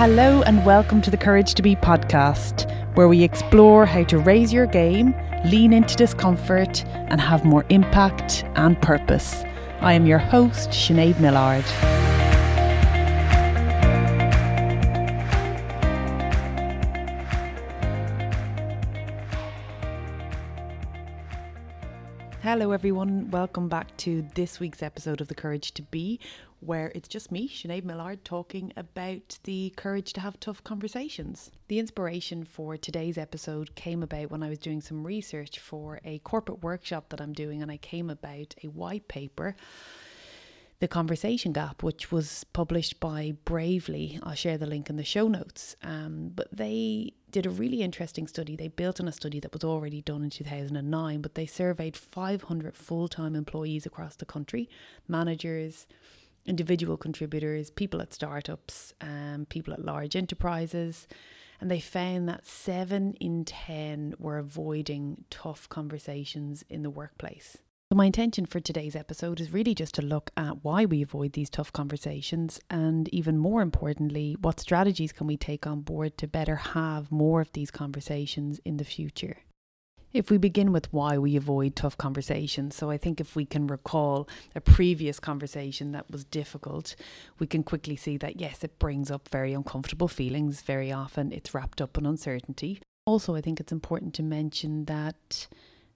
Hello, and welcome to the Courage to Be podcast, where we explore how to raise your game, lean into discomfort, and have more impact and purpose. I am your host, Sinead Millard. Hello, everyone. Welcome back to this week's episode of The Courage to Be, where it's just me, Sinead Millard, talking about the courage to have tough conversations. The inspiration for today's episode came about when I was doing some research for a corporate workshop that I'm doing, and I came about a white paper the Conversation Gap, which was published by Bravely. I'll share the link in the show notes. Um, but they did a really interesting study. They built on a study that was already done in 2009, but they surveyed 500 full time employees across the country, managers, individual contributors, people at startups, um, people at large enterprises. And they found that seven in 10 were avoiding tough conversations in the workplace. So, my intention for today's episode is really just to look at why we avoid these tough conversations, and even more importantly, what strategies can we take on board to better have more of these conversations in the future. If we begin with why we avoid tough conversations, so I think if we can recall a previous conversation that was difficult, we can quickly see that yes, it brings up very uncomfortable feelings. Very often it's wrapped up in uncertainty. Also, I think it's important to mention that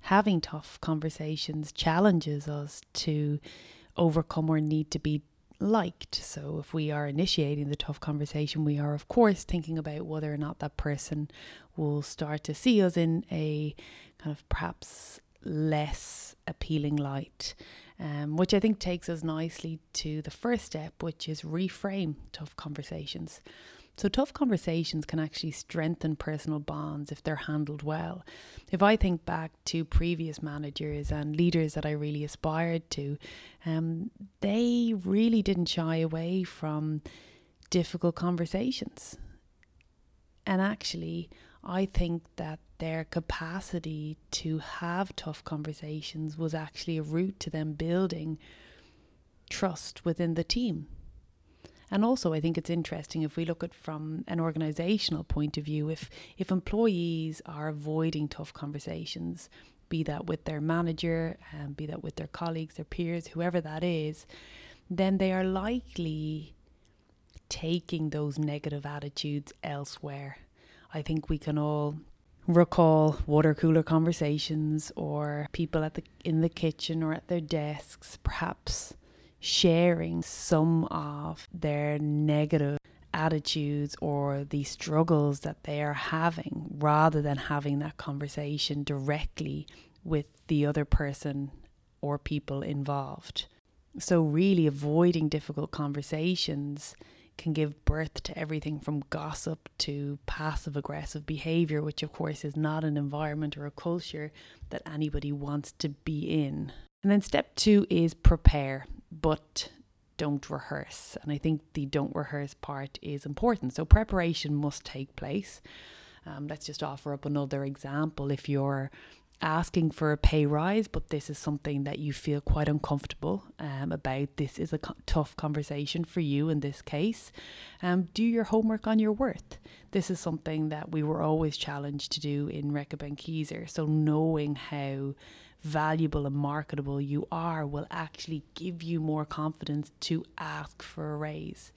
having tough conversations challenges us to overcome our need to be liked. So, if we are initiating the tough conversation, we are, of course, thinking about whether or not that person will start to see us in a kind of perhaps less appealing light. Um, which I think takes us nicely to the first step, which is reframe tough conversations. So, tough conversations can actually strengthen personal bonds if they're handled well. If I think back to previous managers and leaders that I really aspired to, um, they really didn't shy away from difficult conversations. And actually, I think that their capacity to have tough conversations was actually a route to them building trust within the team. And also, I think it's interesting if we look at from an organizational point of view, if if employees are avoiding tough conversations, be that with their manager, um, be that with their colleagues, their peers, whoever that is, then they are likely taking those negative attitudes elsewhere. I think we can all recall water cooler conversations or people at the in the kitchen or at their desks perhaps sharing some of their negative attitudes or the struggles that they are having rather than having that conversation directly with the other person or people involved. So, really avoiding difficult conversations can give birth to everything from gossip to passive aggressive behavior, which, of course, is not an environment or a culture that anybody wants to be in. And then, step two is prepare but don't rehearse. And I think the don't rehearse part is important. So preparation must take place. Um, let's just offer up another example. If you're asking for a pay rise, but this is something that you feel quite uncomfortable um, about, this is a co- tough conversation for you in this case. Um, do your homework on your worth. This is something that we were always challenged to do in Reckitt Benckiser. So knowing how valuable and marketable you are will actually give you more confidence to ask for a raise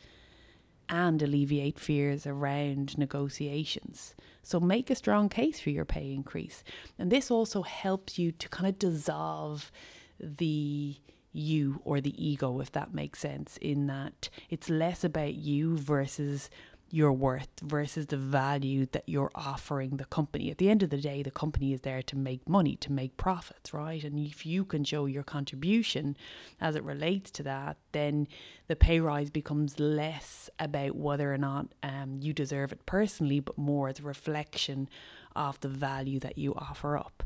and alleviate fears around negotiations. So make a strong case for your pay increase. And this also helps you to kind of dissolve the you or the ego, if that makes sense, in that it's less about you versus your worth versus the value that you're offering the company. At the end of the day, the company is there to make money, to make profits, right? And if you can show your contribution as it relates to that, then the pay rise becomes less about whether or not um, you deserve it personally, but more as a reflection of the value that you offer up.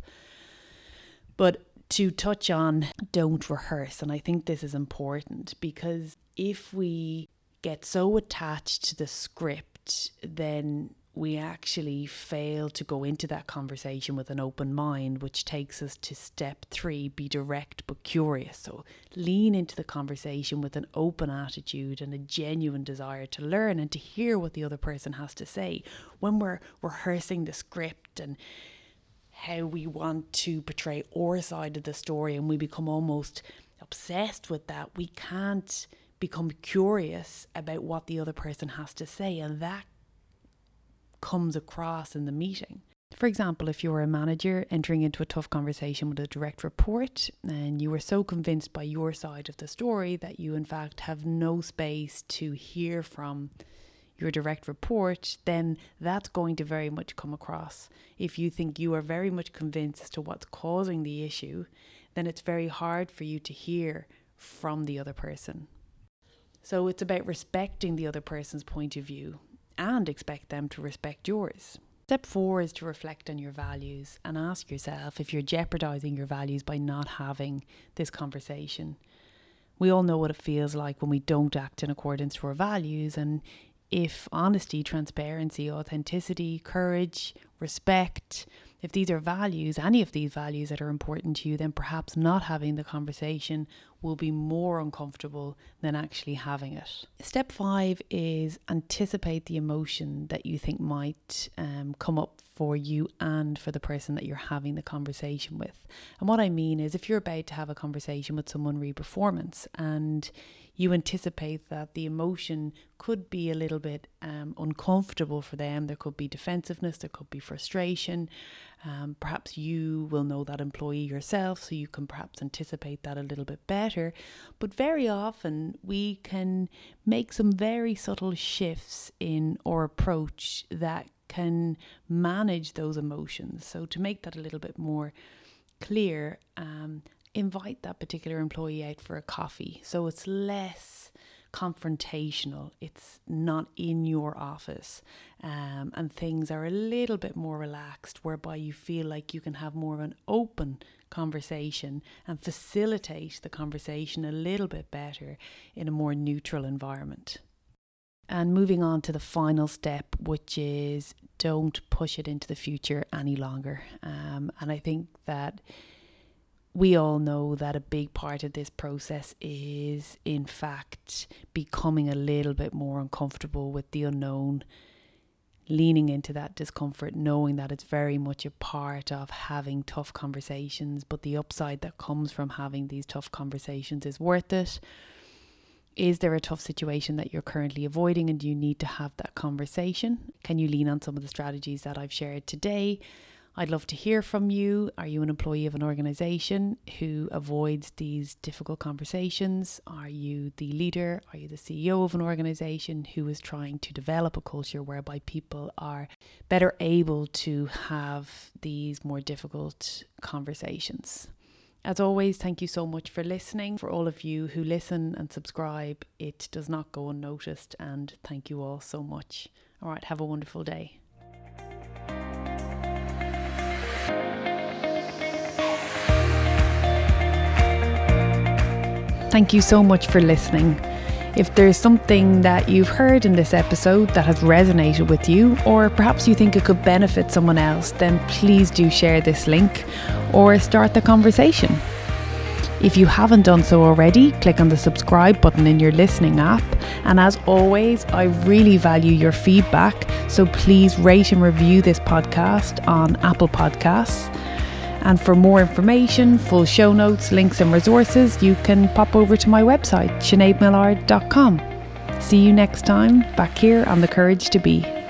But to touch on don't rehearse, and I think this is important because if we get so attached to the script, then we actually fail to go into that conversation with an open mind, which takes us to step three be direct but curious. So lean into the conversation with an open attitude and a genuine desire to learn and to hear what the other person has to say. When we're rehearsing the script and how we want to portray our side of the story and we become almost obsessed with that, we can't become curious about what the other person has to say. And that comes across in the meeting. For example, if you're a manager entering into a tough conversation with a direct report and you are so convinced by your side of the story that you, in fact, have no space to hear from your direct report, then that's going to very much come across. If you think you are very much convinced as to what's causing the issue, then it's very hard for you to hear from the other person. So it's about respecting the other person's point of view and expect them to respect yours. Step four is to reflect on your values and ask yourself if you're jeopardizing your values by not having this conversation. We all know what it feels like when we don't act in accordance to our values, and if honesty, transparency, authenticity, courage, respect, if these are values, any of these values that are important to you, then perhaps not having the conversation will be more uncomfortable than actually having it. Step five is anticipate the emotion that you think might um, come up for you and for the person that you're having the conversation with. And what I mean is, if you're about to have a conversation with someone re performance and you anticipate that the emotion could be a little bit um, uncomfortable for them. There could be defensiveness, there could be frustration. Um, perhaps you will know that employee yourself, so you can perhaps anticipate that a little bit better. But very often, we can make some very subtle shifts in our approach that can manage those emotions. So, to make that a little bit more clear, um, invite that particular employee out for a coffee. So it's less confrontational, it's not in your office, um, and things are a little bit more relaxed, whereby you feel like you can have more of an open conversation and facilitate the conversation a little bit better in a more neutral environment. And moving on to the final step, which is don't push it into the future any longer. Um, and I think that we all know that a big part of this process is, in fact, becoming a little bit more uncomfortable with the unknown, leaning into that discomfort, knowing that it's very much a part of having tough conversations, but the upside that comes from having these tough conversations is worth it. Is there a tough situation that you're currently avoiding and you need to have that conversation? Can you lean on some of the strategies that I've shared today? I'd love to hear from you. Are you an employee of an organization who avoids these difficult conversations? Are you the leader? Are you the CEO of an organization who is trying to develop a culture whereby people are better able to have these more difficult conversations? As always, thank you so much for listening. For all of you who listen and subscribe, it does not go unnoticed, and thank you all so much. All right, have a wonderful day. Thank you so much for listening. If there's something that you've heard in this episode that has resonated with you, or perhaps you think it could benefit someone else, then please do share this link or start the conversation. If you haven't done so already, click on the subscribe button in your listening app. And as always, I really value your feedback, so please rate and review this podcast on Apple Podcasts. And for more information, full show notes, links, and resources, you can pop over to my website, sineadmillard.com. See you next time back here on The Courage to Be.